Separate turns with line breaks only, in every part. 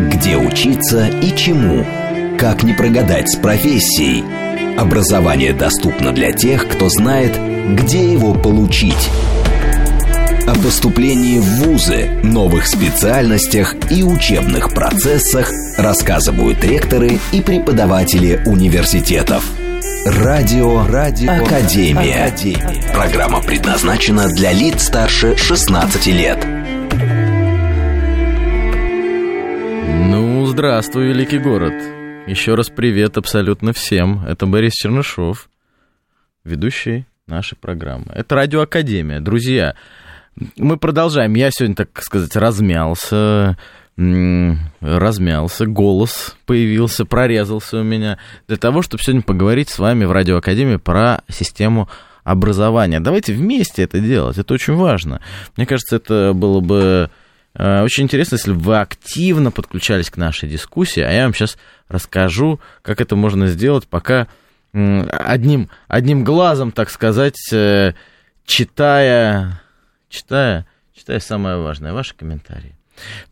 Где учиться и чему? Как не прогадать с профессией? Образование доступно для тех, кто знает, где его получить. О поступлении в ВУЗы, новых специальностях и учебных процессах рассказывают ректоры и преподаватели университетов. Радио, Радио Академия. Академия. Программа предназначена для лиц старше 16 лет.
Ну, здравствуй, великий город. Еще раз привет абсолютно всем. Это Борис Чернышов, ведущий нашей программы. Это Радио Академия. Друзья, мы продолжаем. Я сегодня, так сказать, размялся, размялся, голос появился, прорезался у меня для того, чтобы сегодня поговорить с вами в Радиоакадемии про систему образования. Давайте вместе это делать, это очень важно. Мне кажется, это было бы очень интересно, если вы активно подключались к нашей дискуссии, а я вам сейчас расскажу, как это можно сделать, пока одним, одним глазом, так сказать, э, читая, читая, читая самое важное, ваши комментарии.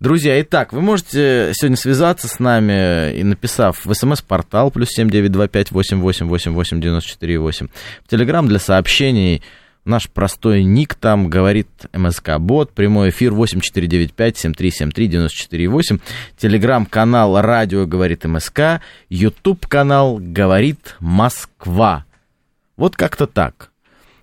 Друзья, итак, вы можете сегодня связаться с нами и написав в смс-портал плюс семь девять два пять восемь восемь восемь восемь девяносто четыре восемь. В Телеграм для сообщений наш простой ник там говорит МСК-бот, прямой эфир 8495-7373-94-8, телеграм-канал радио говорит МСК, ютуб-канал говорит Москва. Вот как-то так.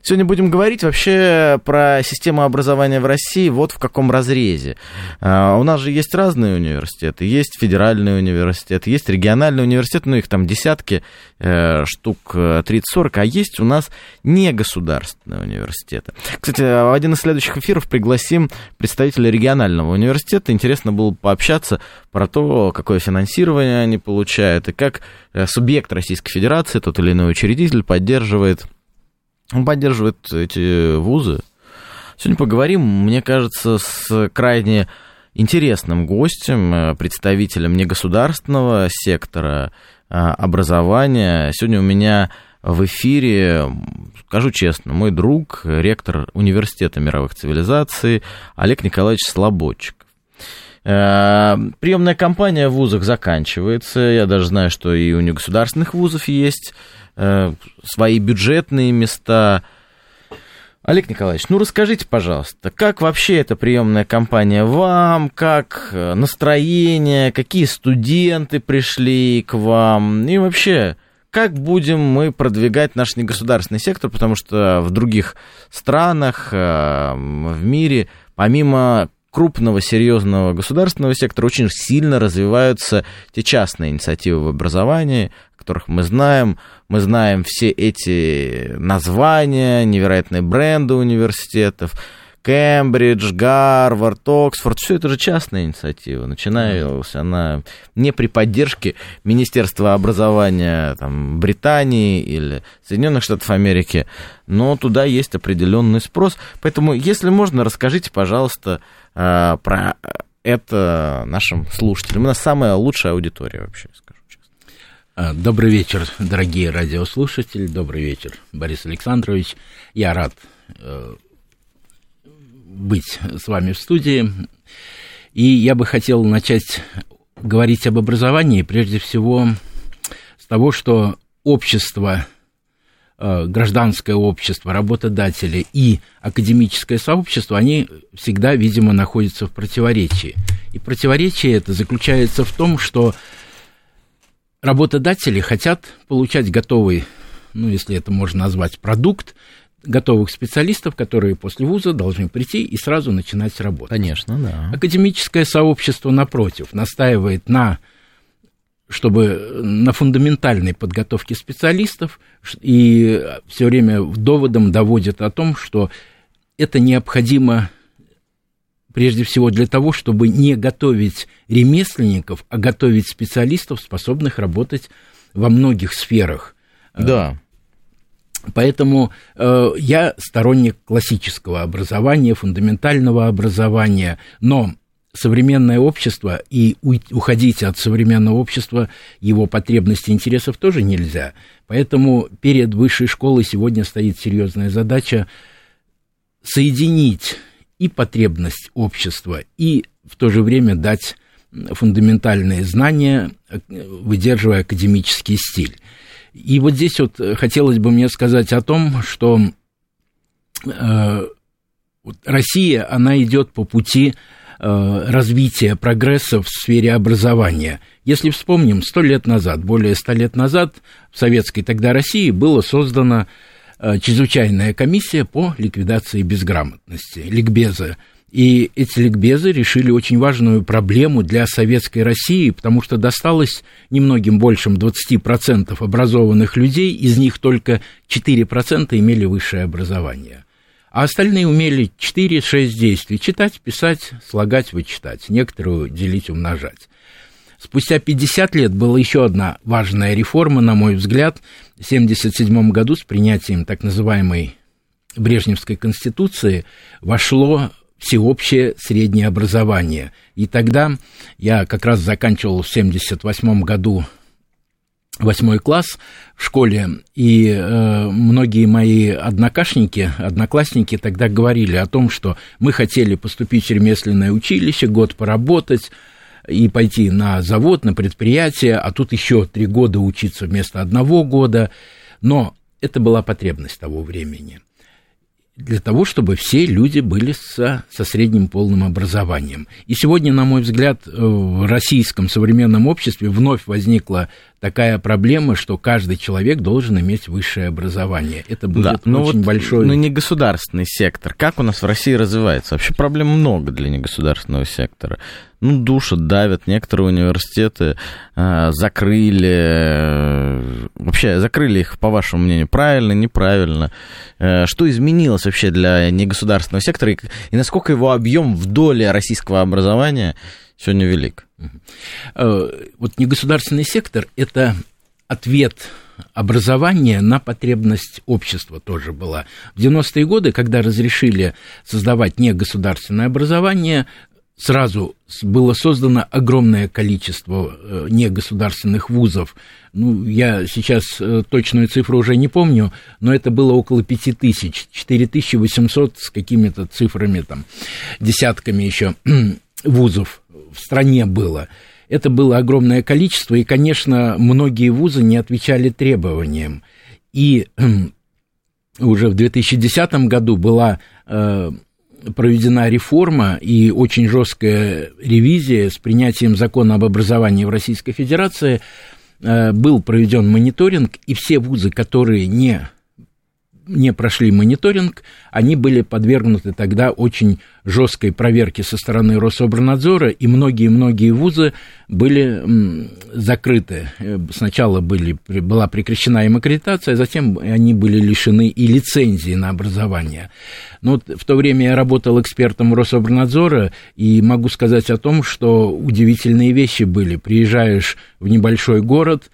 Сегодня будем говорить вообще про систему образования в России вот в каком разрезе. А, у нас же есть разные университеты. Есть федеральный университет, есть региональный университет, ну их там десятки э, штук, 30-40, э, а есть у нас негосударственные университеты. Кстати, в один из следующих эфиров пригласим представителя регионального университета. Интересно было пообщаться про то, какое финансирование они получают и как э, субъект Российской Федерации, тот или иной учредитель, поддерживает поддерживает эти вузы. Сегодня поговорим, мне кажется, с крайне интересным гостем, э, представителем негосударственного сектора э, образования. Сегодня у меня в эфире, скажу честно, мой друг, ректор Университета мировых цивилизаций Олег Николаевич Слободчик. Э, приемная кампания в вузах заканчивается. Я даже знаю, что и у негосударственных вузов есть свои бюджетные места. Олег Николаевич, ну расскажите, пожалуйста, как вообще эта приемная кампания вам, как э, настроение, какие студенты пришли к вам, и вообще, как будем мы продвигать наш негосударственный сектор, потому что в других странах, э, в мире, помимо крупного, серьезного государственного сектора очень сильно развиваются те частные инициативы в образовании, которых мы знаем. Мы знаем все эти названия, невероятные бренды университетов. Кембридж, Гарвард, Оксфорд, все это же частная инициатива. Начиналась она не при поддержке Министерства образования там, Британии или Соединенных Штатов Америки, но туда есть определенный спрос. Поэтому, если можно, расскажите, пожалуйста, а, про это нашим слушателям. У нас самая лучшая аудитория вообще, скажу честно.
А, добрый вечер, дорогие радиослушатели. Добрый вечер, Борис Александрович. Я рад э, быть с вами в студии. И я бы хотел начать говорить об образовании, прежде всего, с того, что общество Э, гражданское общество, работодатели и академическое сообщество, они всегда, видимо, находятся в противоречии. И противоречие это заключается в том, что работодатели хотят получать готовый, ну, если это можно назвать, продукт, готовых специалистов, которые после вуза должны прийти и сразу начинать работать.
Конечно, да.
Академическое сообщество, напротив, настаивает на чтобы на фундаментальной подготовке специалистов и все время доводом доводят о том, что это необходимо прежде всего для того, чтобы не готовить ремесленников, а готовить специалистов, способных работать во многих сферах.
Да.
Поэтому э, я сторонник классического образования, фундаментального образования, но современное общество, и уходить от современного общества, его потребностей интересов тоже нельзя. Поэтому перед высшей школой сегодня стоит серьезная задача соединить и потребность общества, и в то же время дать фундаментальные знания, выдерживая академический стиль. И вот здесь вот хотелось бы мне сказать о том, что э, Россия, она идет по пути э, развития прогресса в сфере образования. Если вспомним, сто лет назад, более ста лет назад в советской тогда России было создано э, чрезвычайная комиссия по ликвидации безграмотности, ликбеза. И эти ликбезы решили очень важную проблему для советской России, потому что досталось немногим большим 20% образованных людей, из них только 4% имели высшее образование. А остальные умели 4-6 действий – читать, писать, слагать, вычитать, некоторые делить, умножать. Спустя 50 лет была еще одна важная реформа, на мой взгляд, в 1977 году с принятием так называемой Брежневской конституции вошло всеобщее среднее образование. И тогда я как раз заканчивал в 1978 году восьмой класс в школе, и э, многие мои однокашники, одноклассники тогда говорили о том, что мы хотели поступить в ремесленное училище, год поработать, и пойти на завод, на предприятие, а тут еще три года учиться вместо одного года. Но это была потребность того времени для того, чтобы все люди были со, со средним полным образованием. И сегодня, на мой взгляд, в российском современном обществе вновь возникла такая проблема, что каждый человек должен иметь высшее образование. Это будет да,
но
очень
вот,
большой...
Ну, не государственный сектор. Как у нас в России развивается? Вообще проблем много для негосударственного сектора. Ну, душат, давят. Некоторые университеты э, закрыли. Э, вообще, закрыли их, по вашему мнению, правильно, неправильно? Э, что изменилось вообще для негосударственного сектора? И, и насколько его объем в доле российского образования сегодня велик?
Э, вот негосударственный сектор – это ответ образования на потребность общества тоже была. В 90-е годы, когда разрешили создавать негосударственное образование, сразу было создано огромное количество э, негосударственных вузов. Ну, я сейчас э, точную цифру уже не помню, но это было около 5 тысяч, 4800 с какими-то цифрами, там, десятками еще вузов в стране было. Это было огромное количество, и, конечно, многие вузы не отвечали требованиям. И уже в 2010 году была э, проведена реформа и очень жесткая ревизия с принятием закона об образовании в Российской Федерации. Э, был проведен мониторинг, и все вузы, которые не не прошли мониторинг, они были подвергнуты тогда очень жесткой проверке со стороны Рособорнадзора, и многие-многие вузы были закрыты. Э, сначала были, была прекращена им аккредитация, затем они были лишены и лицензии на образование. Но вот в то время я работал экспертом Рособорнадзора, и могу сказать о том, что удивительные вещи были. Приезжаешь в небольшой город,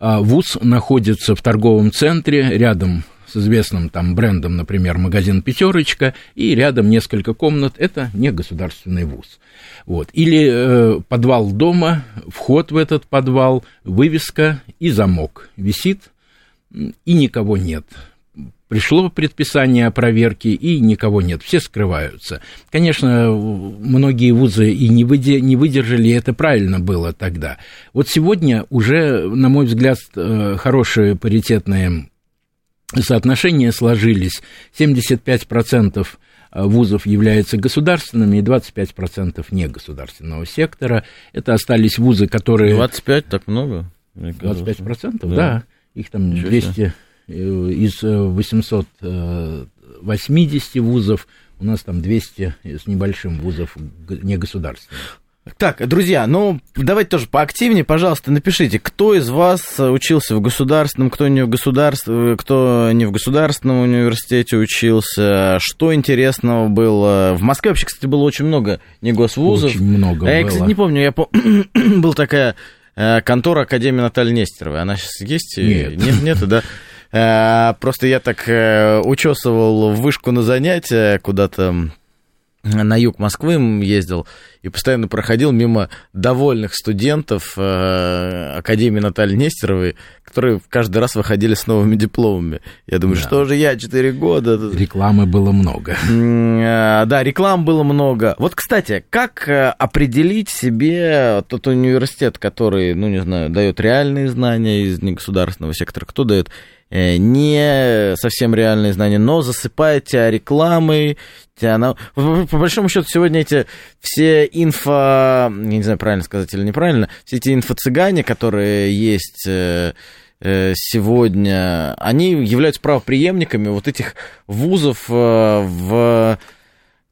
а вуз находится в торговом центре, рядом с известным там брендом, например, магазин «Пятерочка», и рядом несколько комнат, это не государственный вуз. Вот. Или э, подвал дома, вход в этот подвал, вывеска и замок висит, и никого нет. Пришло предписание о проверке, и никого нет, все скрываются. Конечно, многие вузы и не, выдержали, и это правильно было тогда. Вот сегодня уже, на мой взгляд, э, хорошие паритетные соотношения сложились. 75% вузов являются государственными и 25% негосударственного сектора. Это остались вузы, которые...
25 так много?
25%, да. да. Их там Ничего 200 себе. Э, из 880 вузов, у нас там 200 с небольшим вузов негосударственных.
Так, друзья, ну давайте тоже поактивнее, пожалуйста, напишите, кто из вас учился в государственном, кто не в государственном, кто не в государственном университете учился, что интересного было. В Москве вообще, кстати, было очень много негосвузов.
Очень много
Я,
было.
кстати, не помню, я по... был такая э, контора Академии Натальи Нестеровой. Она сейчас есть?
Нет.
Нет, нет, да. Э, просто я так э, учесывал вышку на занятия куда-то на юг Москвы ездил, и постоянно проходил мимо довольных студентов э, Академии Натальи Нестеровой, которые каждый раз выходили с новыми дипломами. Я думаю, да. что же я, 4 года...
Рекламы было много.
Э, да, реклам было много. Вот, кстати, как э, определить себе тот университет, который, ну, не знаю, дает реальные знания из негосударственного сектора, кто дает не совсем реальные знания, но засыпает тебя рекламой, тебя на... по, по большому счету сегодня эти все инфо, я не знаю, правильно сказать или неправильно, все эти инфо-цыгане, которые есть э, э, сегодня, они являются правоприемниками вот этих вузов в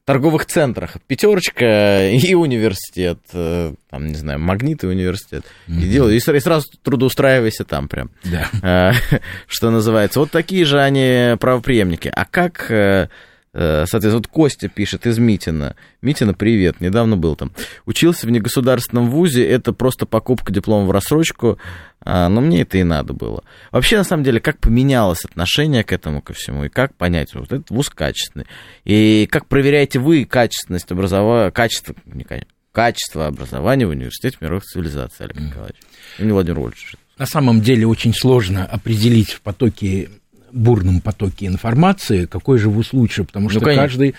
торговых центрах. Пятерочка и университет. Э, там, не знаю, магнит и университет. Mm-hmm. И, делай, и сразу трудоустраивайся там прям. Да. Э, что называется. Вот такие же они правоприемники. А как Э, соответственно, вот Костя пишет из Митина. Митина, привет, недавно был там. Учился в негосударственном вузе, это просто покупка диплома в рассрочку, а, но мне это и надо было. Вообще, на самом деле, как поменялось отношение к этому, ко всему, и как понять, вот этот вуз качественный, и как проверяете вы качественность образования, качество, не, качество образования в университете мировых цивилизаций, Олег Николаевич, и Владимир Вольфович.
На самом деле очень сложно определить в потоке бурном потоке информации, какой же вуз лучше, потому ну, что ну, каждый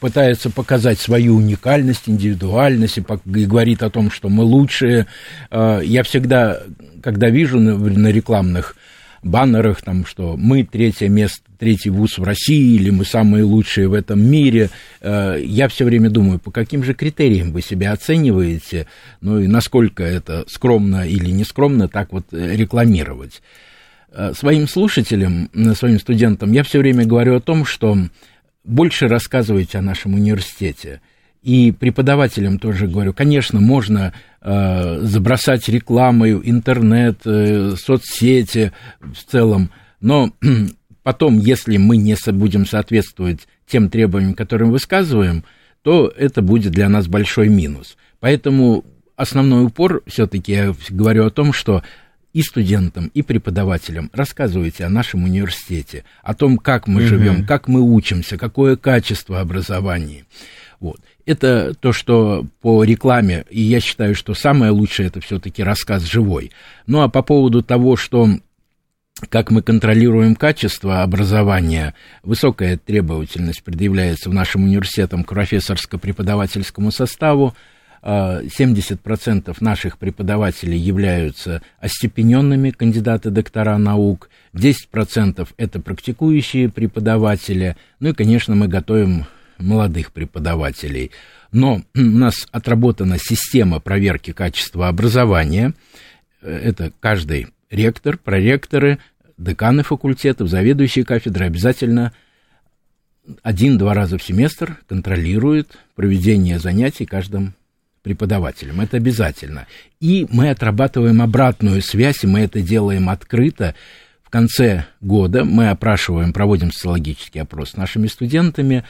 пытается показать свою уникальность, индивидуальность и, говорит о том, что мы лучшие. А, я всегда, когда вижу на, рекламных баннерах, там, что мы третье место, третий вуз в России, или мы самые лучшие в этом мире, а, я все время думаю, по каким же критериям вы себя оцениваете, ну и насколько это скромно или не скромно так вот рекламировать. Э, своим слушателям, своим студентам я все время говорю о том, что больше рассказывайте о нашем университете. И преподавателям тоже говорю, конечно, можно э, забросать рекламой интернет, э, соцсети в целом, но потом, если мы не будем соответствовать тем требованиям, которые высказываем, то это будет для нас большой минус. Поэтому основной упор все-таки я говорю о том, что и студентам, и преподавателям рассказывайте о нашем университете, о том, как мы угу. живем, как мы учимся, какое качество образования. Вот. Это то, что по рекламе, и я считаю, что самое лучшее это все-таки рассказ живой. Ну а по поводу того, что как мы контролируем качество образования, высокая требовательность предъявляется в нашем университете к профессорско-преподавательскому составу, 70% наших преподавателей являются остепененными кандидаты доктора наук, 10% это практикующие преподаватели, ну и, конечно, мы готовим молодых преподавателей. Но у нас отработана система проверки качества образования. Это каждый ректор, проректоры, деканы факультетов, заведующие кафедры обязательно один-два раза в семестр контролируют проведение занятий каждым преподавателям. Это обязательно. И мы отрабатываем обратную связь, и мы это делаем открыто. В конце года мы опрашиваем, проводим социологический опрос с нашими студентами,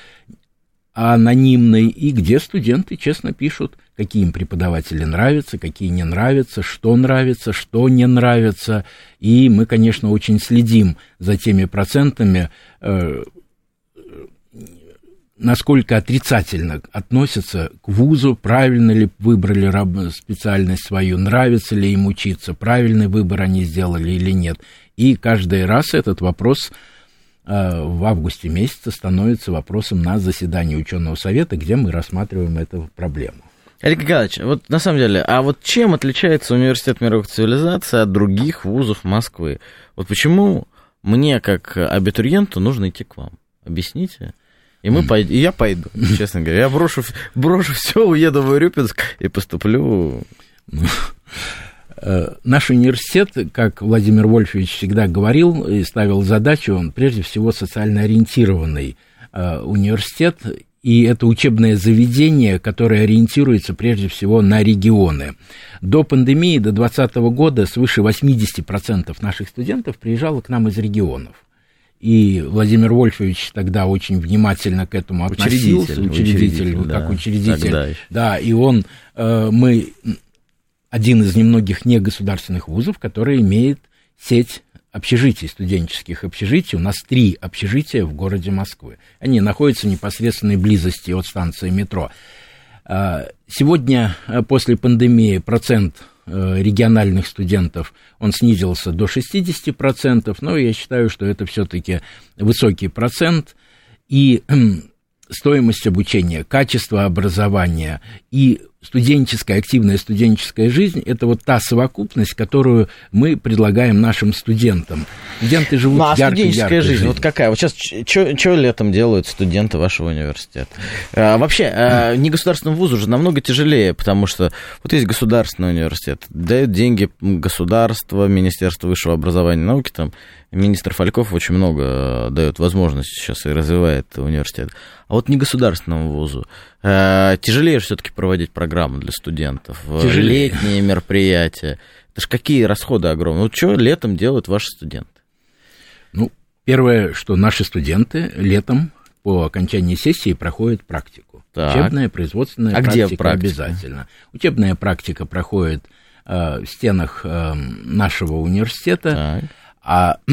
анонимный, и где студенты честно пишут, какие им преподаватели нравятся, какие не нравятся, что нравится, что не нравится. И мы, конечно, очень следим за теми процентами, э, насколько отрицательно относятся к вузу, правильно ли выбрали специальность свою, нравится ли им учиться, правильный выбор они сделали или нет. И каждый раз этот вопрос э, в августе месяце становится вопросом на заседании ученого совета, где мы рассматриваем эту проблему.
Олег Николаевич, вот на самом деле, а вот чем отличается университет мировых цивилизаций от других вузов Москвы? Вот почему мне, как абитуриенту, нужно идти к вам? Объясните. И, мы пойд... и я пойду, честно говоря. Я брошу, брошу все, уеду в Урюпинск и поступлю.
Э, наш университет, как Владимир Вольфович всегда говорил и ставил задачу, он прежде всего социально ориентированный э, университет, и это учебное заведение, которое ориентируется прежде всего на регионы. До пандемии, до 2020 года свыше 80% наших студентов приезжало к нам из регионов. И Владимир Вольфович тогда очень внимательно к этому относился, учредитель, учредитель, учредитель как да, учредитель. Тогда да, и он, э, мы один из немногих негосударственных вузов, который имеет сеть общежитий, студенческих общежитий. У нас три общежития в городе Москвы. Они находятся в непосредственной близости от станции метро. Э, сегодня, после пандемии, процент региональных студентов, он снизился до 60%, но я считаю, что это все-таки высокий процент, и стоимость обучения, качество образования и студенческая, активная студенческая жизнь – это вот та совокупность, которую мы предлагаем нашим студентам. Студенты живут
ну, а
яркой,
студенческая
яркой
жизнь,
жизнью.
вот какая? Вот сейчас что летом делают студенты вашего университета? А, вообще, а, негосударственному вузу уже намного тяжелее, потому что вот есть государственный университет, дают деньги государство, Министерство высшего образования и науки, там министр Фальков очень много э, дает возможности сейчас и развивает университет. А вот не государственному вузу. Э, тяжелее все-таки проводить программу для студентов.
Тяжелее.
Летние мероприятия. Это ж какие расходы огромные. Вот что летом делают ваши студенты?
Ну, первое, что наши студенты летом по окончании сессии проходят практику.
Так.
Учебная, производственная
А где
практика
практика?
обязательно. Учебная практика проходит э, в стенах э, нашего университета.
Так.
А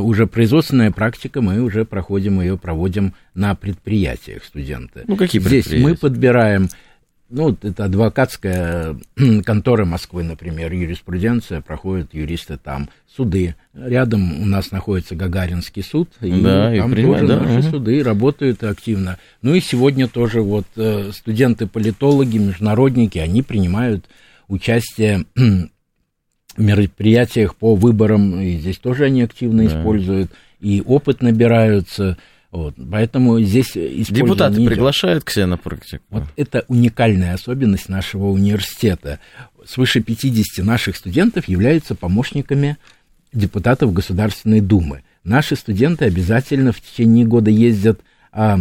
уже производственная практика, мы уже проходим ее, проводим на предприятиях студенты.
Ну, какие
Здесь мы подбираем, ну, это адвокатская контора Москвы, например, юриспруденция, проходят юристы там, суды. Рядом у нас находится Гагаринский суд, и
Да, и
там
принимают,
тоже
да,
наши
мгм.
суды работают активно. Ну и сегодня тоже вот э, студенты-политологи, международники, они принимают участие мероприятиях по выборам, и здесь тоже они активно
Да.
используют, и опыт набираются. Вот. Поэтому здесь
Депутаты
идет.
приглашают к себе на практику?
Вот это уникальная особенность нашего университета. Свыше 50 наших студентов являются помощниками депутатов Государственной Думы. Наши студенты обязательно в течение года ездят а,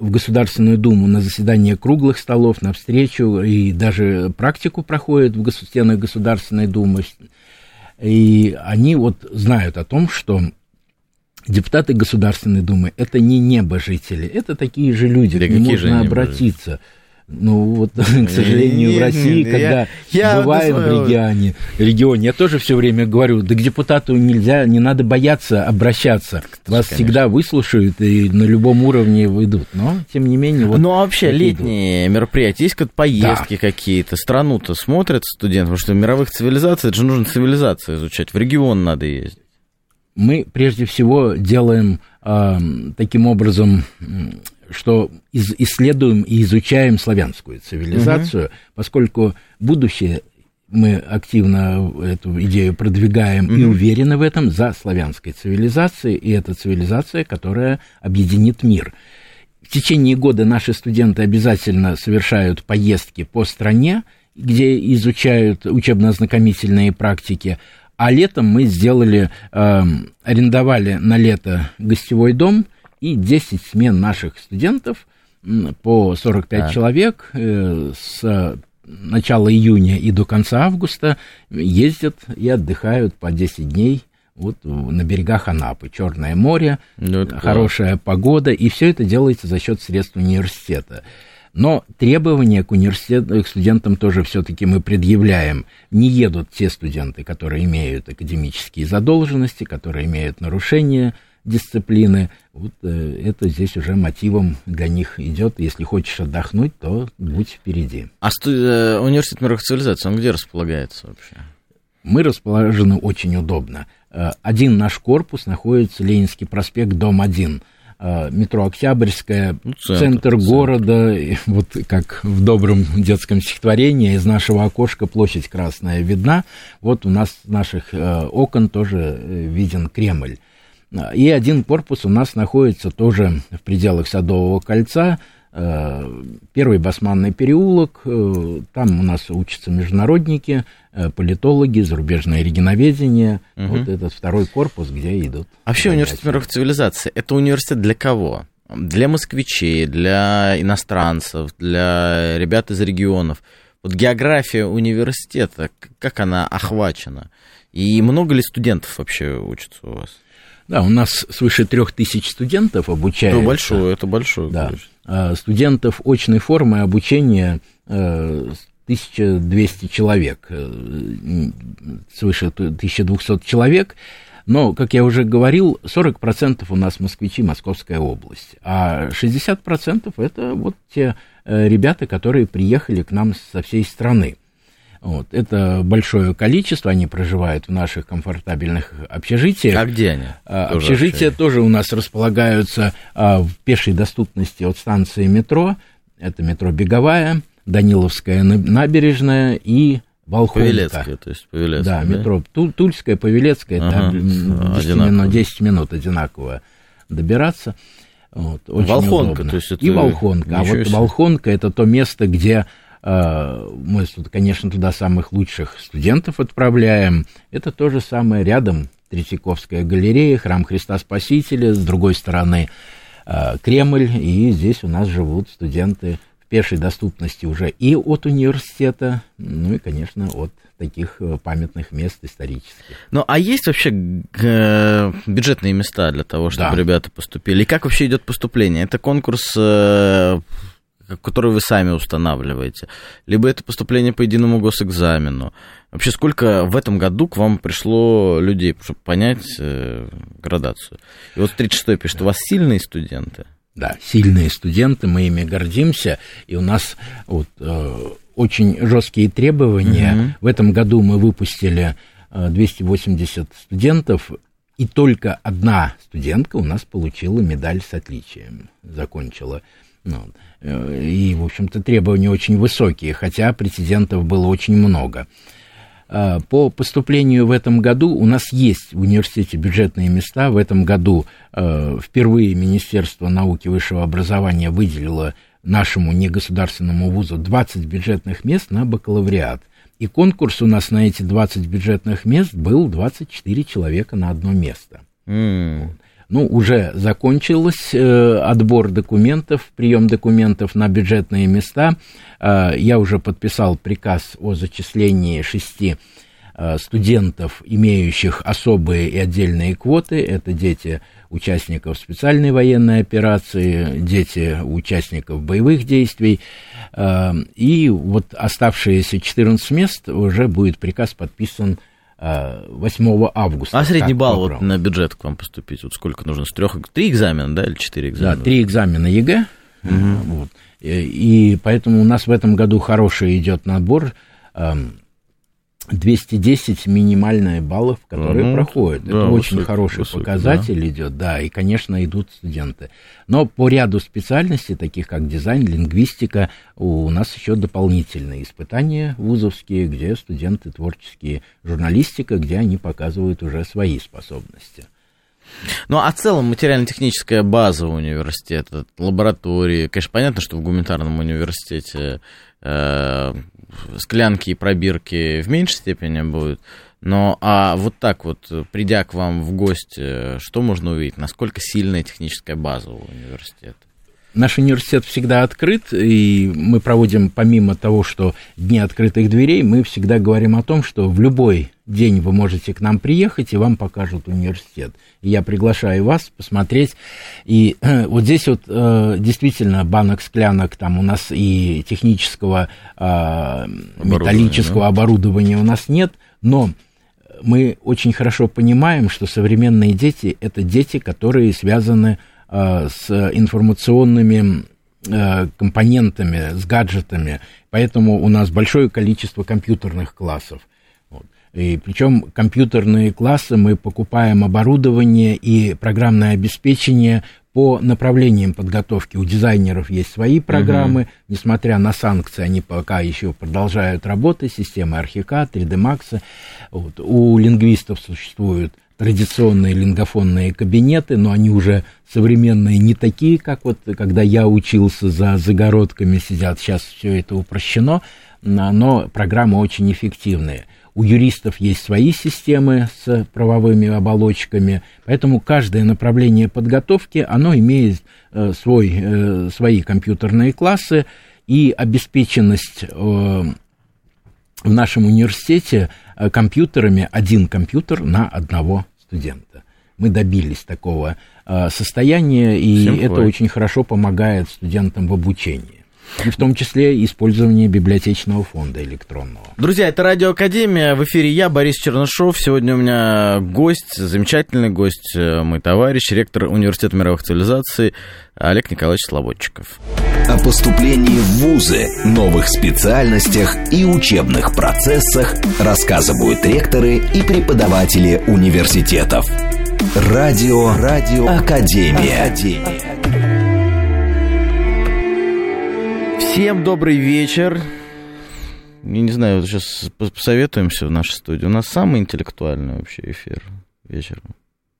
в Государственную Думу на заседание круглых столов, на встречу, и даже практику проходят в стенах Государственной Думы. И они вот знают о том, что депутаты Государственной Думы это не небожители, это такие же люди,
Да
к ним можно
небожители?
Ну вот, к сожалению,
Не,
в России, когда
я- до
в регионе, регионе, я тоже все время говорю, да к депутату нельзя, не надо бояться обращаться. Вас
конечно.
всегда выслушают и на любом уровне выйдут. Но, тем не менее, вот...
ну, а вообще, летние мероприятия, есть как поездки какие-то, страну-то смотрят студенты, потому что в мировых цивилизациях, это же нужно цивилизацию изучать, в регион надо ездить.
мы прежде всего делаем а, таким образом, что из- исследуем и изучаем славянскую цивилизацию, поскольку будущее мы активно эту идею продвигаем и уверены в этом за славянской цивилизацией, и это цивилизация, которая объединит мир. В течение года наши студенты обязательно совершают поездки по стране, где изучают учебно-ознакомительные практики, а летом мы сделали, эм, арендовали на лето гостевой дом, и 10 смен наших студентов по 45
Так.
человек э, с начала июня и до конца августа ездят и отдыхают по 10 дней вот на берегах Анапы. Черное море,
Ну,
хорошая погода, и все это делается за счет средств университета. Но требования к, университету, к студентам тоже все-таки мы предъявляем. Не едут те студенты, которые имеют академические задолженности, которые имеют нарушения дисциплины. Вот э, это здесь уже мотивом для них идет. Если хочешь отдохнуть, то будь впереди.
А сту- э, университет мировых цивилизаций, он где располагается вообще?
Мы расположены очень удобно. Э, Один наш корпус находится Ленинский проспект, дом 1. Э, Метро Октябрьская,
Ну,
центр,
центр,
города, и вот как в добром детском стихотворении, из нашего окошка площадь Красная видна. Вот у нас с наших окон тоже виден Кремль. И один корпус у нас находится тоже в пределах Садового кольца, э, Первый Басманный переулок, э, там у нас учатся международники, э, политологи, зарубежное регионоведение. Вот этот второй корпус, где идут.
А Вообще университет мировых цивилизаций, это университет для кого? Для москвичей, для иностранцев, для ребят из регионов. Вот география университета, как она охвачена? И много ли студентов вообще учатся у вас?
Да, у нас свыше трех тысяч студентов обучается.
Это большое, это большое.
Да. А, Студентов очной формы обучения э, 1200 человек, э, свыше 1200 человек. Но, как я уже говорил, 40% у нас москвичи, Московская область, а 60% это вот те э, ребята, которые приехали к нам со всей страны. Вот. Это большое количество, они проживают в наших комфортабельных общежитиях.
А где они?
А, общежития вообще? тоже у нас располагаются а, в пешей доступности от станции метро. Это метро Беговая, Даниловская набережная и Волхонка.
Павелецкая, то есть Павелецкая,
да, да? метро Тульская, Павелецкая, ага, это 10 минут, 10 минут одинаково добираться.
Вот, очень Волхонка, удобно. то есть это...
И Волхонка. А вот Волхонка это то место, где мы, конечно, туда самых лучших студентов отправляем. Это то же самое рядом Третьяковская галерея, храм Христа Спасителя, с другой стороны э, Кремль, и здесь у нас живут студенты пешей доступности уже и от университета, ну и, конечно, от таких э, памятных мест исторических.
Ну, а есть вообще э, бюджетные места для того, чтобы да. ребята поступили? И как вообще идет поступление? Это конкурс, э, который вы сами устанавливаете? Либо это поступление по единому госэкзамену? Вообще, сколько в этом году к вам пришло людей, чтобы понять градацию? И вот 36-й пишет, у вас сильные студенты?
Да, сильные студенты, мы ими гордимся, и у нас вот, э, очень жесткие требования. Угу. В этом году мы выпустили э, 280 студентов, и только одна студентка у нас получила медаль с отличием, закончила. Ну, э, и, в общем-то, требования очень высокие, хотя прецедентов было очень много. А, по поступлению в этом году у нас есть в университете бюджетные места. В этом году а, впервые Министерство науки и высшего образования выделило нашему негосударственному вузу 20 бюджетных мест на бакалавриат. И конкурс у нас на эти 20 бюджетных мест был 24 человека на одно место. Mm. Ну, уже закончился э, отбор документов, прием документов на бюджетные места. Э, я уже подписал приказ о зачислении шести э, студентов, имеющих особые и отдельные квоты. Это дети участников специальной военной операции, дети участников боевых действий. Э, и вот оставшиеся 14 мест уже будет приказ подписан 8 августа.
А средний балл вот на бюджет к вам поступить, вот сколько нужно? С трех, три экзамена, да, или четыре экзамена?
Да, три экзамена ЕГЭ. Угу. Вот. И, и поэтому у нас в этом году хороший идет набор. 210 минимальные баллов, которые ну, проходят. Да, Это очень высокий, хороший высокий, показатель да. идет, да, и, конечно, идут студенты. Но по ряду специальностей, таких как дизайн, лингвистика, у нас еще дополнительные испытания вузовские, где студенты творческие, журналистика, где они показывают уже свои способности.
Ну, а в целом материально-техническая база университета, лаборатории, конечно, понятно, что в гуманитарном университете э, склянки и пробирки в меньшей степени будут. Но а вот так вот, придя к вам в гости, что можно увидеть? Насколько сильная техническая база у университета?
Наш университет всегда открыт, и мы проводим, помимо того, что дни открытых дверей, мы всегда говорим о том, что в любой день вы можете к нам приехать, и вам покажут университет. И я приглашаю вас посмотреть. И вот здесь вот э, действительно банок, склянок, там у нас и технического э, металлического да? оборудования у нас нет, но мы очень хорошо понимаем, что современные дети – это дети, которые связаны с информационными э, компонентами, с гаджетами, поэтому у нас большое количество компьютерных классов. И причем компьютерные классы мы покупаем оборудование и программное обеспечение по направлениям подготовки. У дизайнеров есть свои программы, угу. несмотря на санкции, они пока еще продолжают работать, системы Архика, 3D Max. Вот. У лингвистов существуют традиционные лингофонные кабинеты, но они уже современные, не такие, как вот когда я учился за загородками сидят. Сейчас все это упрощено, но программы очень эффективные. У юристов есть свои системы с правовыми оболочками, поэтому каждое направление подготовки, оно имеет э, свой, э, свои компьютерные классы, и обеспеченность э, в нашем университете компьютерами один компьютер на одного студента. Мы добились такого э, состояния, и Всем это хватит. очень хорошо помогает студентам в обучении. И в том числе использование библиотечного фонда электронного.
Друзья, это Радио Академия. В эфире я, Борис Чернышов. Сегодня у меня гость, замечательный гость, э, мой товарищ, ректор Университета мировых цивилизаций Олег Николаевич Слободчиков.
О поступлении в ВУЗы, новых специальностях и учебных процессах рассказывают ректоры и преподаватели университетов. Радио, Радио Академия. Академия.
Всем добрый вечер. Я не знаю, сейчас посоветуемся в нашей студии. У нас самый интеллектуальный вообще эфир вечером.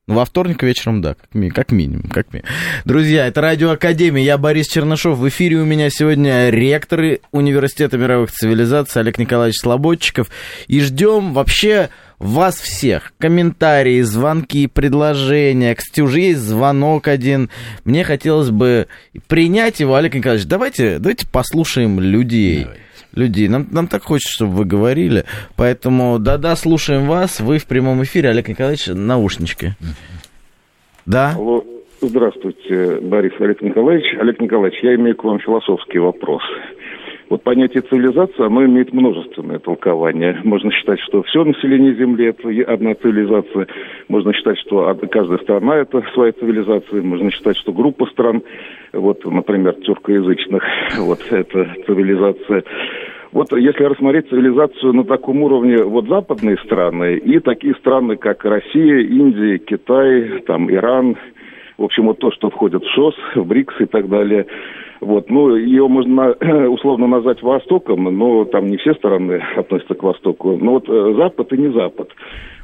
Ну, во вторник вечером, да, как, ми, как минимум. Как ми. Друзья, это Радио Академия, я Борис Чернышов. В эфире у меня сегодня ректор Университета мировых цивилизаций Олег Николаевич Слободчиков. И ждем вообще вас всех. Комментарии, звонки, предложения. Кстати, уже есть звонок один. Мне хотелось бы принять его. Олег Николаевич, давайте, давайте послушаем людей. Давай людей. Нам, нам так хочется, чтобы вы говорили. Поэтому, да-да, слушаем вас. Вы в прямом эфире, Олег Николаевич, наушнички. Да?
Алло, здравствуйте, Борис Олег Николаевич. Олег Николаевич, я имею к вам философский вопрос. Вот понятие цивилизации, оно имеет множественное толкование. Можно считать, что все население Земли – это одна цивилизация. Можно считать, что каждая страна – это своя цивилизация. Можно считать, что группа стран, вот, например, тюркоязычных, вот, это цивилизация. Вот если рассмотреть цивилизацию на таком уровне, вот западные страны и такие страны, как Россия, Индия, Китай, там, Иран, в общем, вот то, что входит в ШОС, в БРИКС и так далее – вот, ну, ее можно условно назвать Востоком, но там не все стороны относятся к Востоку. Но вот э, Запад и не Запад.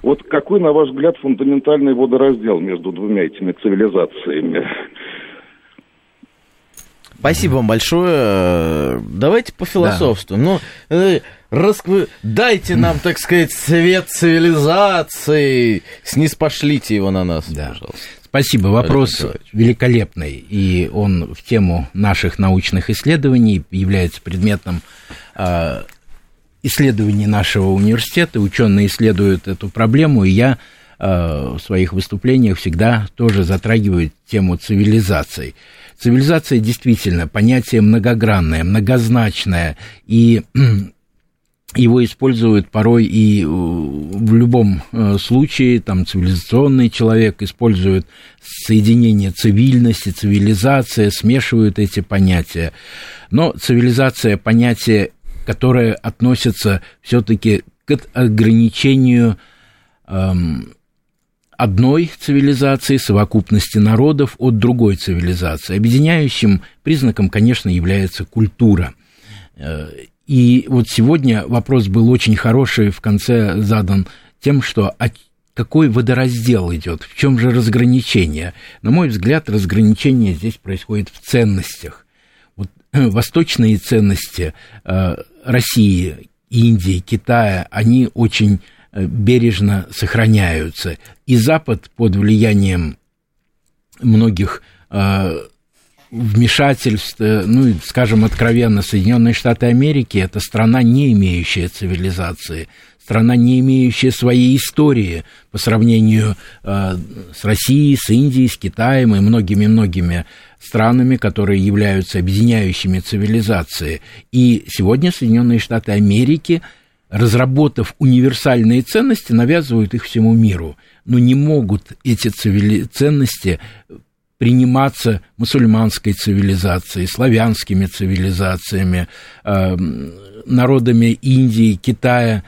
Вот какой, на ваш взгляд, фундаментальный водораздел между двумя этими цивилизациями?
Спасибо вам большое. Давайте по философству. Да. Ну, э, расквы... дайте нам, так сказать, свет цивилизации. Снизпошлите его на нас, да. пожалуйста.
Спасибо. Вопрос великолепный, и он в тему наших научных исследований является предметом э, исследований нашего университета. Ученые исследуют эту проблему, и я э, в своих выступлениях всегда тоже затрагиваю тему цивилизации. Цивилизация действительно понятие многогранное, многозначное, и его используют порой и э, в любом э, случае, там цивилизационный человек использует соединение цивильности, цивилизация, смешивают эти понятия. Но цивилизация понятие, которое относится все-таки к ограничению эм, одной цивилизации, совокупности народов от другой цивилизации. Объединяющим признаком, конечно, является культура э, и вот сегодня вопрос был очень хороший, в конце задан тем, что а какой водораздел идет, в чем же разграничение? На мой взгляд, разграничение здесь происходит в ценностях. Вот, восточные ценности э, России, Индии, Китая, они очень э, бережно сохраняются. И Запад под влиянием многих э, вмешательств, ну, скажем откровенно, Соединенные Штаты Америки это страна, не имеющая цивилизации, страна, не имеющая своей истории по сравнению э, с Россией, с Индией, с Китаем и многими-многими странами, которые являются объединяющими цивилизации. И сегодня Соединенные Штаты Америки, разработав универсальные ценности, навязывают их всему миру. Но не могут эти цивили... ценности приниматься мусульманской цивилизацией, славянскими цивилизациями, э, народами Индии, Китая.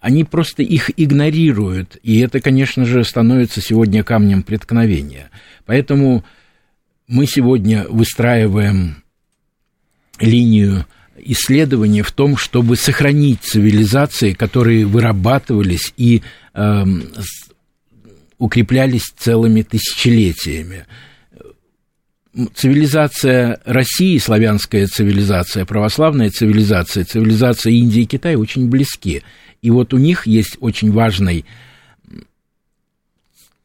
Они просто их игнорируют, и это, конечно же, становится сегодня камнем преткновения. Поэтому мы сегодня выстраиваем линию исследования в том, чтобы сохранить цивилизации, которые вырабатывались и э, укреплялись целыми тысячелетиями цивилизация России, славянская цивилизация, православная цивилизация, цивилизация Индии и Китая очень близки. И вот у них есть очень важный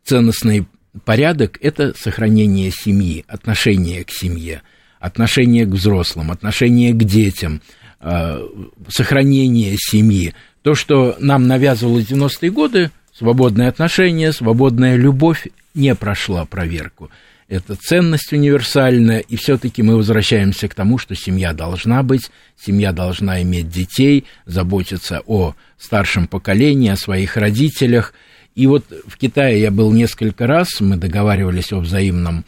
ценностный порядок – это сохранение семьи, отношение к семье, отношение к взрослым, отношение к детям, э, сохранение семьи. То, что нам навязывалось в 90-е годы, свободные отношения, свободная любовь, не прошла проверку – это ценность универсальная, и все-таки мы возвращаемся к тому, что семья должна быть, семья должна иметь детей, заботиться о старшем поколении, о своих родителях. И вот в Китае я был несколько раз, мы договаривались о взаимном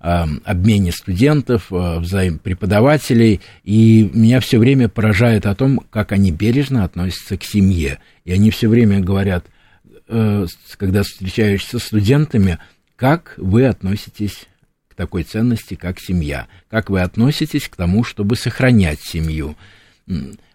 э, обмене студентов, э, взаим преподавателей, и меня все время поражает о том, как они бережно относятся к семье. И они все время говорят, э, когда встречаешься с студентами, как вы относитесь к такой ценности, как семья? Как вы относитесь к тому, чтобы сохранять семью?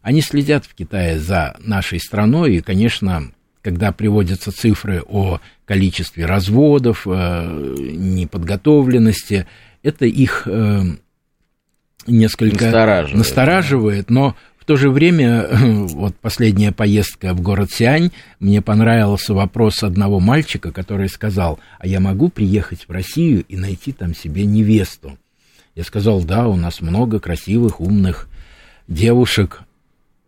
Они следят в Китае за нашей страной, и, конечно, когда приводятся цифры о количестве разводов, э, неподготовленности, это их э, несколько настораживает, настораживает но то же время, вот последняя поездка в город Сиань, мне понравился вопрос одного мальчика, который сказал, а я могу приехать в Россию и найти там себе невесту? Я сказал, да, у нас много красивых, умных девушек.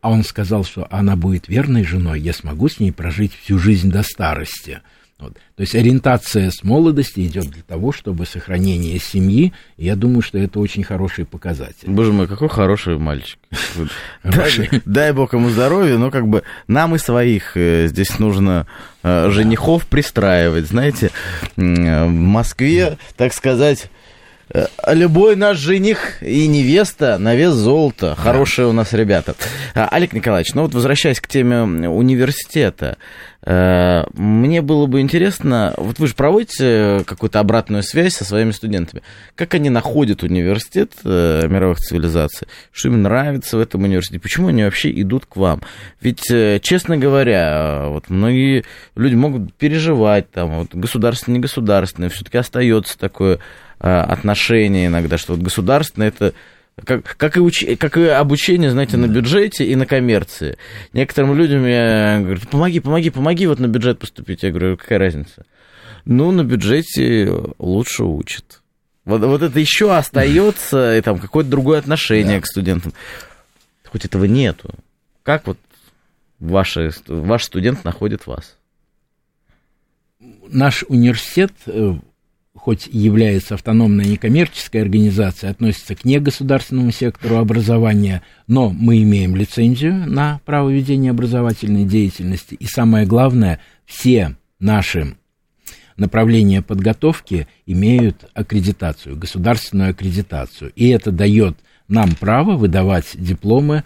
А он сказал, что она будет верной женой, я смогу с ней прожить всю жизнь до старости. Вот. То есть ориентация с молодости идет для того, чтобы сохранение семьи, и я думаю, что это очень хороший показатель.
Боже мой, какой хороший мальчик. Дай, бог ему здоровья, но как бы нам и своих э, здесь нужно э, женихов пристраивать, знаете, в Москве, так сказать, э, Любой наш жених и невеста на вес золота. Хорошие у нас ребята. А, Олег Николаевич, ну вот возвращаясь к теме университета, Э, мне было бы интересно, вот вы же проводите какую-то обратную связь со своими студентами. Как они находят университет э, мировых цивилизаций? Что им нравится в этом университете? Почему они вообще идут к вам? Ведь, э, честно говоря, вот многие люди могут переживать, там, вот, государственное, негосударственное, все-таки остается такое отношение иногда, что вот государственное это как, как, и уч, как и обучение, знаете, на бюджете и на коммерции. Некоторым людям я говорю, помоги, помоги, помоги вот на бюджет поступить. Я говорю, какая разница? Ну, на бюджете лучше учат. Вот, вот это еще остается, и там какое-то другое отношение да. к студентам. Хоть этого нету. Как вот ваши, ваш студент находит вас?
Наш университет э, хоть является автономной некоммерческой организацией, относится к негосударственному сектору образования, но мы имеем лицензию на право ведения образовательной деятельности. И самое главное, все наши направления подготовки имеют аккредитацию, государственную аккредитацию. И это дает нам право выдавать дипломы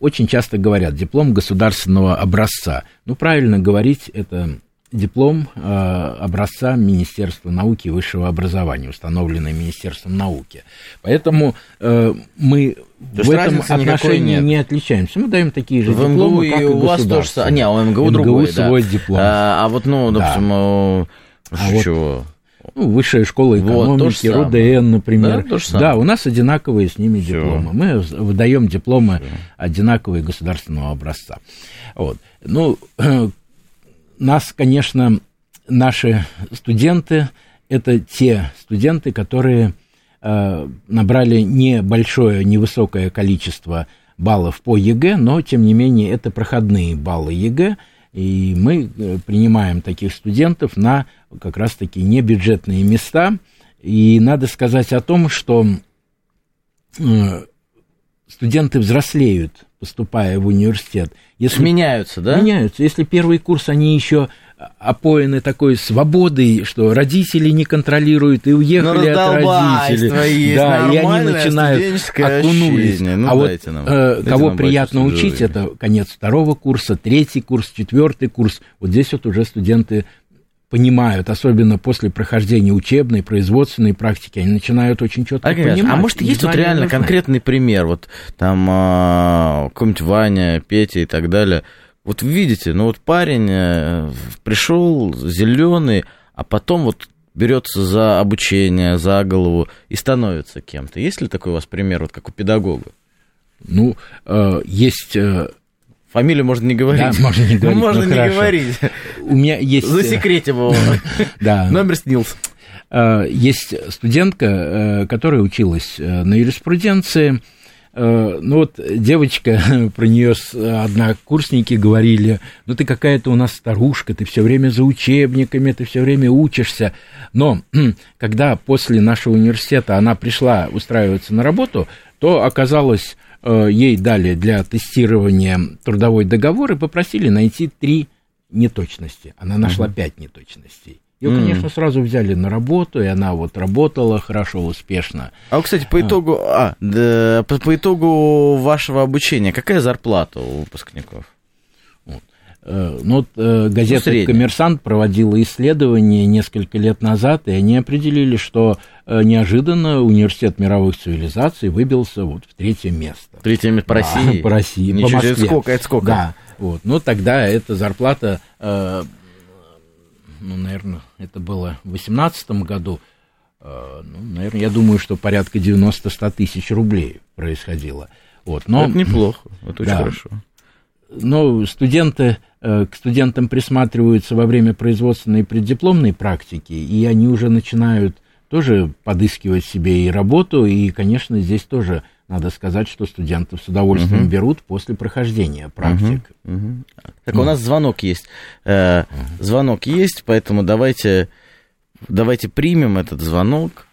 очень часто говорят диплом государственного образца. Ну, правильно говорить, это диплом э, образца Министерства науки и высшего образования, установленный Министерством науки. Поэтому э, мы То в этом отношении не отличаемся. Мы даем такие же в дипломы,
МГУ как и, у вас тоже... А, не, у МГУ, МГУ другой, свой
да. диплом.
А, а вот, ну, допустим, да. а
чего? Вот, ну, высшая школа экономики, вот, РУДН, например. Да, да, у нас одинаковые с ними Всё. дипломы. Мы выдаем дипломы Всё. одинаковые государственного образца. Вот. Ну, нас, конечно, наши студенты, это те студенты, которые э, набрали небольшое, невысокое количество баллов по ЕГЭ, но, тем не менее, это проходные баллы ЕГЭ, и мы э, принимаем таких студентов на как раз-таки небюджетные места. И надо сказать о том, что э, студенты взрослеют поступая в университет.
Если, меняются, да?
Меняются. Если первый курс, они еще опоены такой свободой, что родители не контролируют и уехали ну, от родителей. да, и они начинают окунулись. Ну, а вот нам, э, кого приятно учить, это конец второго курса, третий курс, четвертый курс. Вот здесь вот уже студенты понимают, особенно после прохождения учебной, производственной практики, они начинают очень четко а, понимать.
А может, есть вот реально конкретный пример, вот там а, какой-нибудь Ваня, Петя и так далее. Вот видите, ну вот парень э, пришел зеленый, а потом вот берется за обучение, за голову и становится кем-то. Есть ли такой у вас пример, вот как у педагога?
Ну, э, есть э,
Фамилию можно не говорить. Да,
можно не говорить.
Можно ну, не хорошо. говорить.
У меня есть...
Засекретим его. Да. Номер снился.
Есть студентка, которая училась на юриспруденции, э, ну вот девочка, про нее однокурсники говорили, ну ты какая-то у нас старушка, ты все время за учебниками, ты все время учишься. Но когда после нашего университета она пришла устраиваться на работу, то оказалось, э, ей дали для тестирования трудовой договор и попросили найти три неточности. Она нашла угу. пять неточностей. Ее, mm. конечно, сразу взяли на работу, и она вот работала хорошо, успешно.
А кстати, по а. итогу, а, да, по, по итогу вашего обучения, какая зарплата у выпускников?
Э, ну, вот э, газета ну, «Коммерсант» проводила исследование несколько лет назад, и они определили, что э, неожиданно университет мировых цивилизаций выбился вот в третье место.
Третье место по России?
по России,
Ничего, по Москве. Это сколько, это сколько?
Да, вот. Ну, тогда эта зарплата ну, наверное, это было в 2018 году, э, ну, наверное, я думаю, что порядка 90-100 тысяч рублей происходило. Вот, но,
это неплохо, это очень да, хорошо.
Но студенты, э, к студентам присматриваются во время производственной и преддипломной практики, и они уже начинают тоже подыскивать себе и работу, и, конечно, здесь тоже надо сказать, что студентов с удовольствием угу. берут после прохождения практик.
Угу. Угу. Так, ну. у нас звонок есть. Э, угу. Звонок есть, поэтому давайте, давайте примем этот звонок.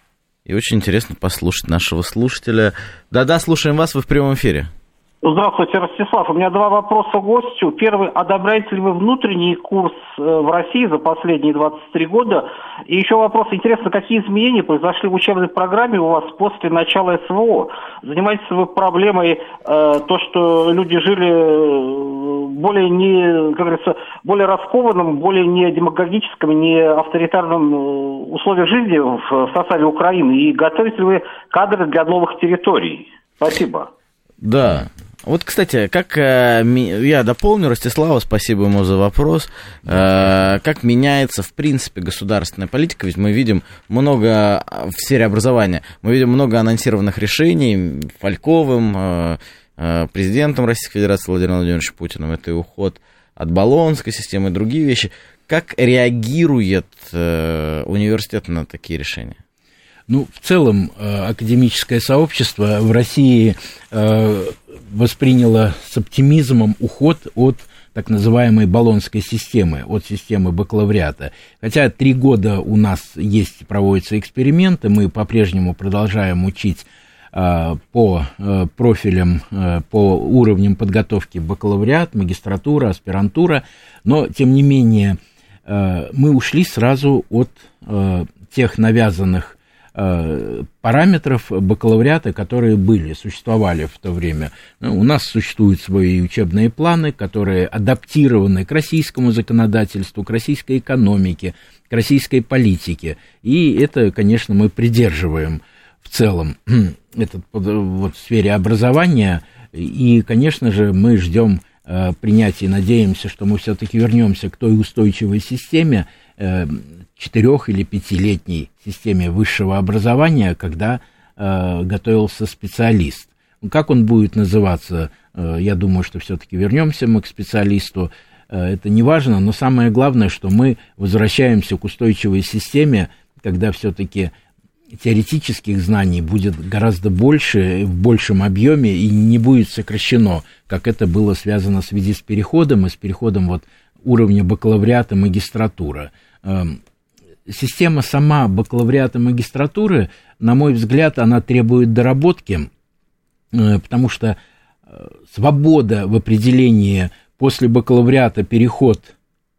И очень интересно послушать нашего слушателя. Да-да, слушаем вас, вы в прямом эфире.
Здравствуйте, Ростислав. У меня два вопроса гостю. Первый, одобряете ли вы внутренний курс э, в России за последние 23 года? И еще вопрос, интересно, какие изменения произошли в учебной программе у вас после начала СВО? Занимаетесь вы проблемой э, то, что люди жили э, более не, как говорится, более раскованным, более не демагогическом, не авторитарном э, условиях жизни в составе Украины? И готовите ли вы кадры для новых территорий? Спасибо.
Да, вот, кстати, как э, я дополню Ростислава, спасибо ему за вопрос, э, как меняется, в принципе, государственная политика, ведь мы видим много в сфере образования, мы видим много анонсированных решений Фальковым, э, президентом Российской Федерации Владимиром Владимировичем Путиным, это и уход от баллонской системы и другие вещи. Как реагирует университет на такие решения?
Ну, в целом, академическое сообщество в России восприняло с оптимизмом уход от так называемой баллонской системы, от системы бакалавриата. Хотя три года у нас есть, проводятся эксперименты, мы по-прежнему продолжаем учить э, по э, профилям, э, по уровням подготовки бакалавриат, магистратура, аспирантура, но, тем не менее, э, мы ушли сразу от тех навязанных параметров бакалавриата, которые были, существовали в то время. Ну, у нас существуют свои учебные планы, которые адаптированы к российскому законодательству, к российской экономике, к российской политике. И это, конечно, мы придерживаем в целом этот, вот, в сфере образования. И, конечно же, мы ждем э, принятия, надеемся, что мы все-таки вернемся к той устойчивой системе, э, четырех- или пятилетней системе высшего образования, когда э, готовился специалист. Как он будет называться, э, я думаю, что все-таки вернемся мы к специалисту. Это не важно, но самое главное, что мы возвращаемся к устойчивой системе, когда все-таки теоретических знаний будет гораздо больше, в большем объеме и не будет сокращено, как это было связано в связи с переходом и с переходом вот уровня бакалавриата магистратура. Эм, система сама бакалавриата магистратуры, на мой взгляд, она требует доработки, э, потому что э, свобода в определении после бакалавриата переход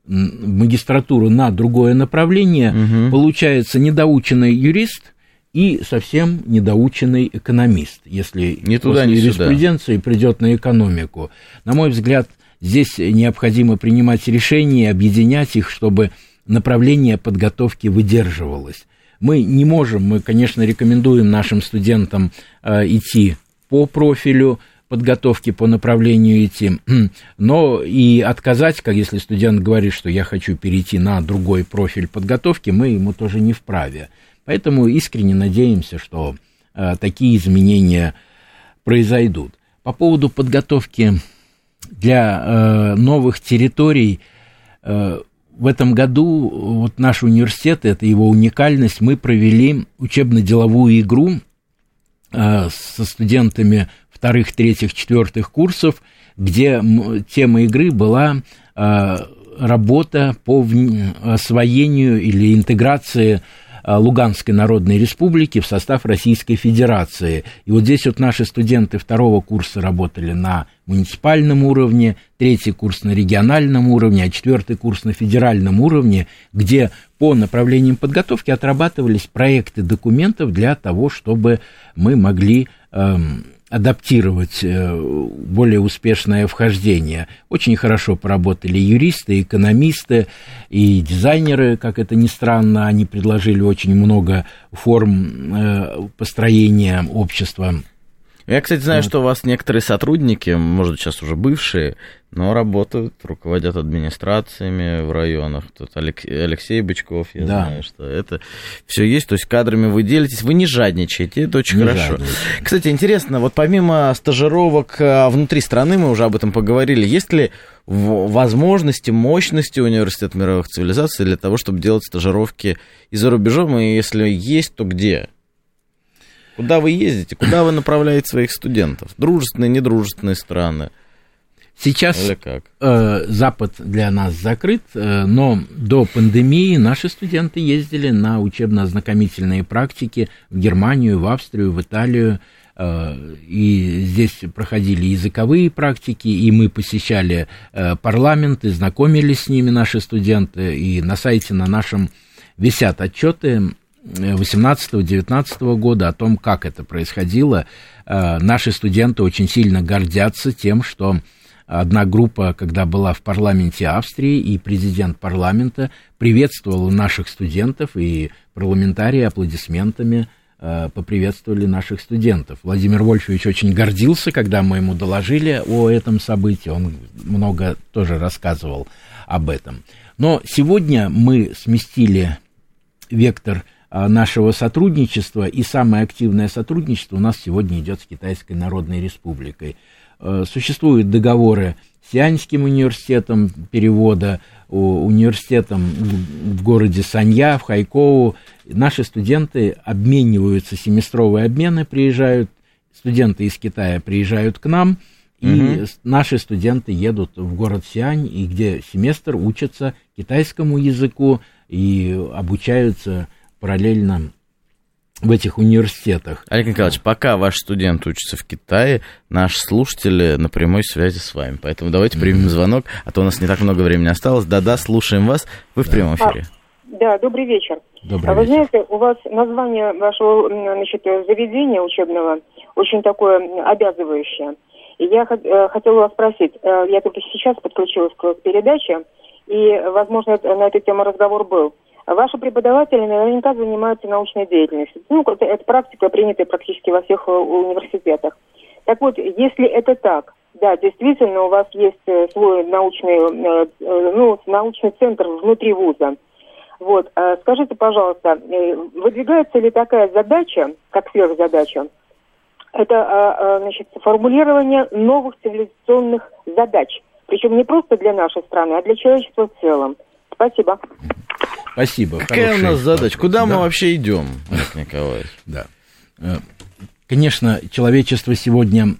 в магистратуру на другое направление, угу. получается недоученный юрист и совсем недоученный экономист, если
не туда,
после
не
юриспруденции сюда. придет на экономику. На мой взгляд, здесь необходимо принимать решения, объединять их, чтобы направление подготовки выдерживалось. Мы не можем, мы, конечно, рекомендуем нашим студентам э, идти по профилю, подготовки по направлению идти, но и отказать, как если студент говорит, что я хочу перейти на другой профиль подготовки, мы ему тоже не вправе. Поэтому искренне надеемся, что э, такие изменения произойдут. По поводу подготовки для э, новых территорий, э, в этом году вот наш университет, это его уникальность, мы провели учебно-деловую игру со студентами вторых, третьих, четвертых курсов, где тема игры была работа по освоению или интеграции Луганской Народной Республики в состав Российской Федерации. И вот здесь вот наши студенты второго курса работали на муниципальном уровне, третий курс на региональном уровне, а четвертый курс на федеральном уровне, где по направлениям подготовки отрабатывались проекты документов для того, чтобы мы могли эм, адаптировать э, более успешное вхождение. Очень хорошо поработали юристы, экономисты и дизайнеры, как это ни странно, они предложили очень много форм э, построения общества
я, кстати, знаю, вот. что у вас некоторые сотрудники, может, сейчас уже бывшие, но работают, руководят администрациями в районах. Тут Алексей Бычков, я да. знаю, что это все есть. То есть кадрами вы делитесь, вы не жадничаете, это очень не хорошо. Жадничаю. Кстати, интересно, вот помимо стажировок а, внутри страны, мы уже об этом поговорили, есть ли возможности, мощности университета мировых цивилизаций для того, чтобы делать стажировки и за рубежом, и если есть, то где? Куда вы ездите? Куда вы направляете своих студентов? Дружественные, недружественные страны?
Сейчас э, Запад для нас закрыт, э, но до пандемии наши студенты ездили на учебно-ознакомительные практики в Германию, в Австрию, в Италию. Э, и здесь проходили языковые практики, и мы посещали э, парламенты, знакомились с ними, наши студенты, и на сайте на нашем висят отчеты 18-19 года, о том, как это происходило. Э, наши студенты очень сильно гордятся тем, что одна группа, когда была в парламенте Австрии, и президент парламента приветствовал наших студентов, и парламентарии аплодисментами э, поприветствовали наших студентов. Владимир Вольфович очень гордился, когда мы ему доложили о этом событии, он много тоже рассказывал об этом. Но сегодня мы сместили вектор нашего сотрудничества, и самое активное сотрудничество у нас сегодня идет с Китайской Народной Республикой. Э, существуют договоры с Сианьским университетом перевода, университетом в городе Санья, в Хайкоу. Наши студенты обмениваются, семестровые обмены приезжают, студенты из Китая приезжают к нам, и угу. наши студенты едут в город Сиань, и где семестр учатся китайскому языку и обучаются параллельно в этих университетах.
Олег Николаевич, пока ваш студент учится в Китае, наши слушатели на прямой связи с вами. Поэтому давайте примем звонок, а то у нас не так много времени осталось. Да-да, слушаем вас. Вы в прямом эфире.
А, да, добрый вечер.
Добрый
а
вы
вечер. знаете, у вас название вашего значит, заведения учебного очень такое обязывающее. И я э, хотела вас спросить, э, я только сейчас подключилась к передаче, и, возможно, на эту тему разговор был. Ваши преподаватели наверняка занимаются научной деятельностью. Ну, это, практика, принятая практически во всех э, университетах. Так вот, если это так, да, действительно, у вас есть э, свой научный, э, ну, научный центр внутри вуза. Вот, скажите, пожалуйста, выдвигается ли такая задача, как сверхзадача, это, значит, формулирование новых цивилизационных задач, причем не просто для нашей страны, а для человечества в целом. Спасибо.
Спасибо.
Какая у нас задача? Вопрос. Куда да. мы вообще идем, Олег Николаевич?
Да. Э, конечно, человечество сегодня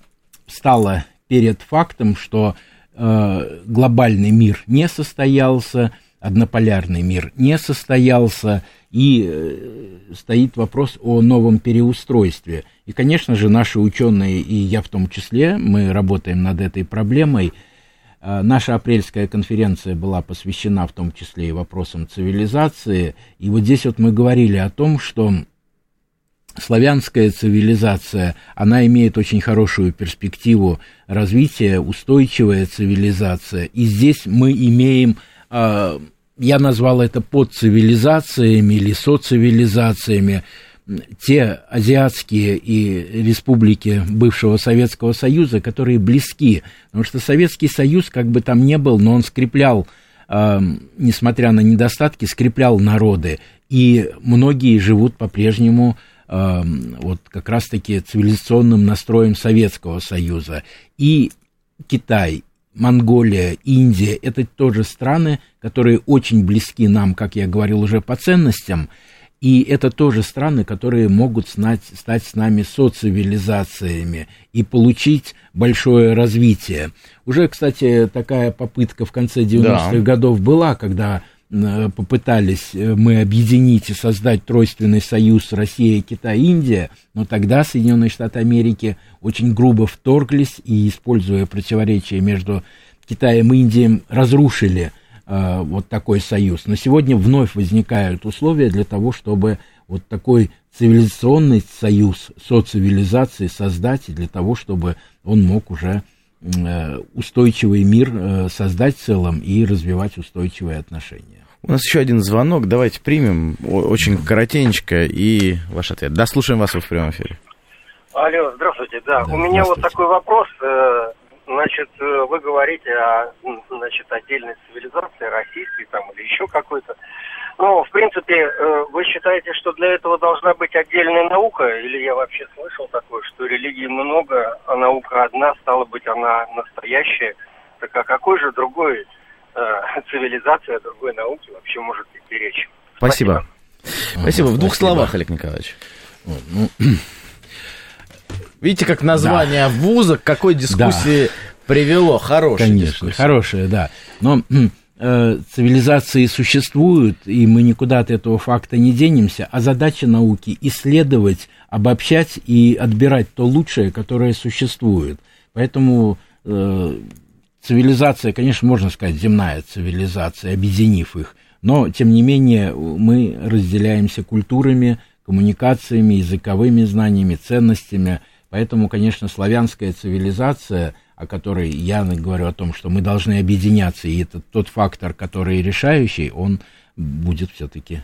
стало перед фактом, что э, глобальный мир не состоялся, однополярный мир не состоялся, и э, стоит вопрос о новом переустройстве. И, конечно же, наши ученые, и я в том числе, мы работаем над этой проблемой – наша апрельская конференция была посвящена в том числе и вопросам цивилизации. И вот здесь вот мы говорили о том, что славянская цивилизация, она имеет очень хорошую перспективу развития, устойчивая цивилизация. И здесь мы имеем, э, я назвал это подцивилизациями или социвилизациями, те азиатские и республики бывшего Советского Союза, которые близки. Потому что Советский Союз, как бы там ни был, но он скреплял, э, несмотря на недостатки, скреплял народы. И многие живут по-прежнему э, вот как раз-таки цивилизационным настроем Советского Союза. И Китай, Монголия, Индия – это тоже страны, которые очень близки нам, как я говорил уже, по ценностям – И это тоже страны, которые могут стать, стать с нами социвилизациями и получить большое развитие. Уже, кстати, такая попытка в конце 90-х да. годов была, когда Э, попытались э, мы объединить и создать тройственный союз Россия, Китай, Индия, но тогда Соединенные Штаты Америки очень грубо вторглись и, используя противоречия между Китаем и Индией, разрушили э, вот такой союз. Но сегодня вновь возникают условия для того, чтобы вот такой цивилизационный союз социвилизации создать, и для того, чтобы он мог уже э, устойчивый мир создать в целом и развивать устойчивые отношения.
У нас еще один звонок, давайте примем, очень коротенько, и ваш ответ. Да, слушаем вас в прямом эфире.
Алло, здравствуйте, да. да У меня вот такой вопрос. Э, значит, э, вы говорите о значит, отдельной цивилизации, российской там или еще какой-то. Ну, в принципе, э, вы считаете, что для этого должна быть отдельная наука? Или я вообще слышал такое, что религии много, а наука одна, стала быть, она настоящая? Так а какой же другой Э, цивилизации, о другой науке вообще может идти речь.
Спасибо. Спасибо. Спасибо. В двух Спасибо. словах, Олег Николаевич. Ну, Видите, как название да. вуза к какой дискуссии да. привело? Хорошая
Конечно, дискуссия. хорошая, да. Но э, цивилизации существуют, и мы никуда от этого факта не денемся, а задача науки исследовать, обобщать и отбирать то лучшее, которое существует. Поэтому э, цивилизация, конечно, можно сказать, земная цивилизация, объединив их, но, тем не менее, мы разделяемся культурами, коммуникациями, языковыми знаниями, ценностями, поэтому, конечно, славянская цивилизация, о которой я говорю о том, что мы должны объединяться, и это тот фактор, который решающий, он будет все-таки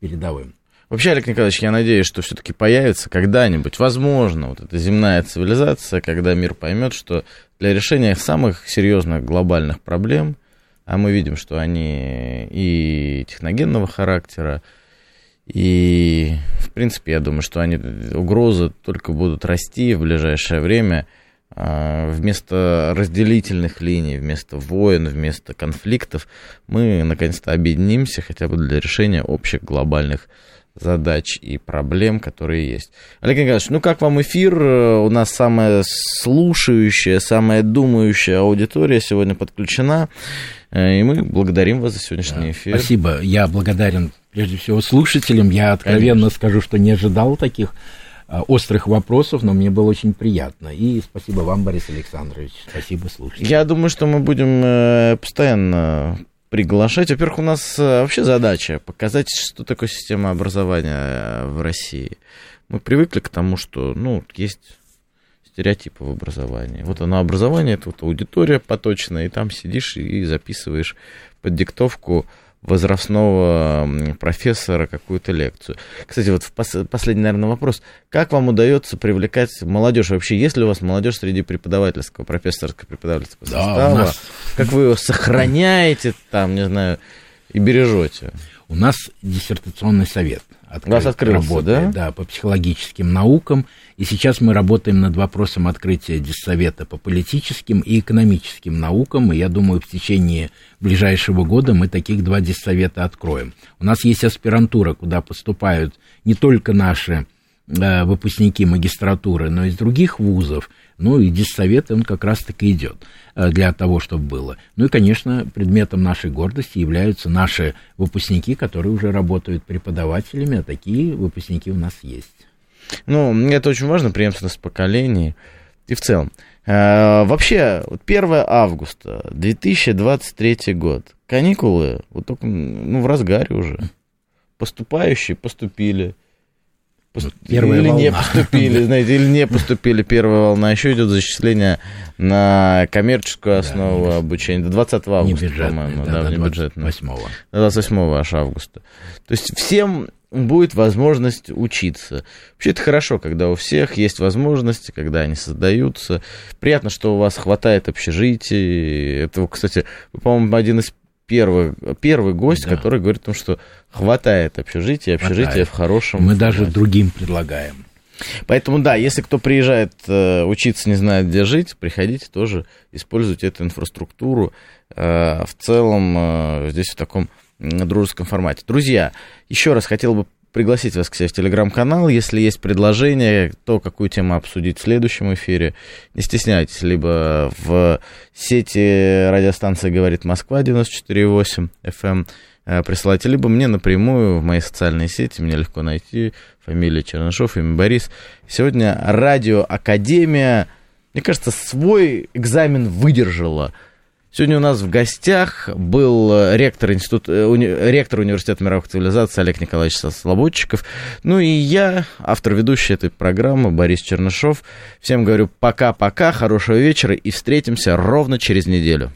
передовым.
Вообще, Олег Николаевич, я надеюсь, что все-таки появится когда-нибудь, возможно, вот эта земная цивилизация, когда мир поймет, что для решения самых серьезных глобальных проблем, а мы видим, что они и техногенного характера, и, в принципе, я думаю, что они, угрозы только будут расти в ближайшее время, а, вместо разделительных линий, вместо войн, вместо конфликтов, мы наконец-то объединимся хотя бы для решения общих глобальных проблем задач и проблем, которые есть. Олег Николаевич, ну как вам эфир? У нас самая слушающая, самая думающая аудитория сегодня подключена. И мы благодарим вас за сегодняшний эфир.
Спасибо. Я благодарен прежде всего слушателям. Я откровенно Конечно. скажу, что не ожидал таких а, острых вопросов, но мне было очень приятно. И спасибо вам, Борис Александрович. Спасибо слушателям.
Я думаю, что мы будем э, постоянно приглашать. Во-первых, у нас э, вообще задача показать, что такое система образования э, в России. Мы привыкли к тому, что, ну, есть стереотипы в образовании. Вот оно образование, это вот аудитория поточная, и там сидишь и записываешь под диктовку возрастного профессора какую-то лекцию. Кстати, вот пос- последний, наверное, вопрос. Как вам удается привлекать молодежь? Вообще, есть ли у вас молодежь среди преподавательского, профессорского преподавательского да, состава? Нас... Как вы его сохраняете, там, не знаю, и бережете?
У нас диссертационный совет.
Открыт, У вас открылся, работает,
да? Да, по психологическим наукам. И сейчас мы работаем над вопросом открытия диссовета по политическим и экономическим наукам. И я думаю, в течение ближайшего года мы таких два диссовета откроем. У нас есть аспирантура, куда поступают не только наши выпускники магистратуры, но из других вузов. Ну и диссовет, он как раз-таки идет э, для того, чтобы было. Ну и, конечно, предметом нашей гордости являются наши выпускники, которые уже работают преподавателями, а такие выпускники у нас есть.
Ну, это очень важно, преемственность поколений и в целом. Э, вообще, 1 августа 2023 год, каникулы, вот только, ну, в разгаре уже. Поступающие поступили, Пост... Первая или волна. не поступили, знаете, или не поступили первая волна. Еще идет зачисление на коммерческую основу да, обучения до 20 августа, по-моему, да, да, не бюджетное. 28 28 аж августа. То есть всем будет возможность учиться. Вообще это хорошо, когда у всех есть возможности, когда они создаются. Приятно, что у вас хватает общежитий. Это, кстати, по-моему, один из первый, первый гость, да. который говорит о том, что хватает общежития, общежития хватает. в хорошем...
Мы даже другим предлагаем.
Поэтому, да, если кто приезжает э, учиться, не знает, где жить, приходите тоже, используйте эту инфраструктуру э, в целом э, здесь в таком дружеском формате. Друзья, еще раз хотел бы пригласить вас к себе в телеграм-канал. Если есть предложение, то какую тему обсудить в следующем эфире. Не стесняйтесь, либо в сети радиостанции «Говорит Москва» 94,8 FM э, присылайте, либо мне напрямую в мои социальные сети, меня легко найти, фамилия Чернышов, имя Борис. Сегодня радио Академия, мне кажется, свой экзамен выдержала. Сегодня у нас в гостях был э, ректор, института, э, уни, ректор Университета мировых цивилизаций Олег Николаевич Слободчиков. Ну и я, автор ведущей этой программы Борис Чернышов. Всем говорю пока-пока, хорошего вечера и встретимся ровно через неделю.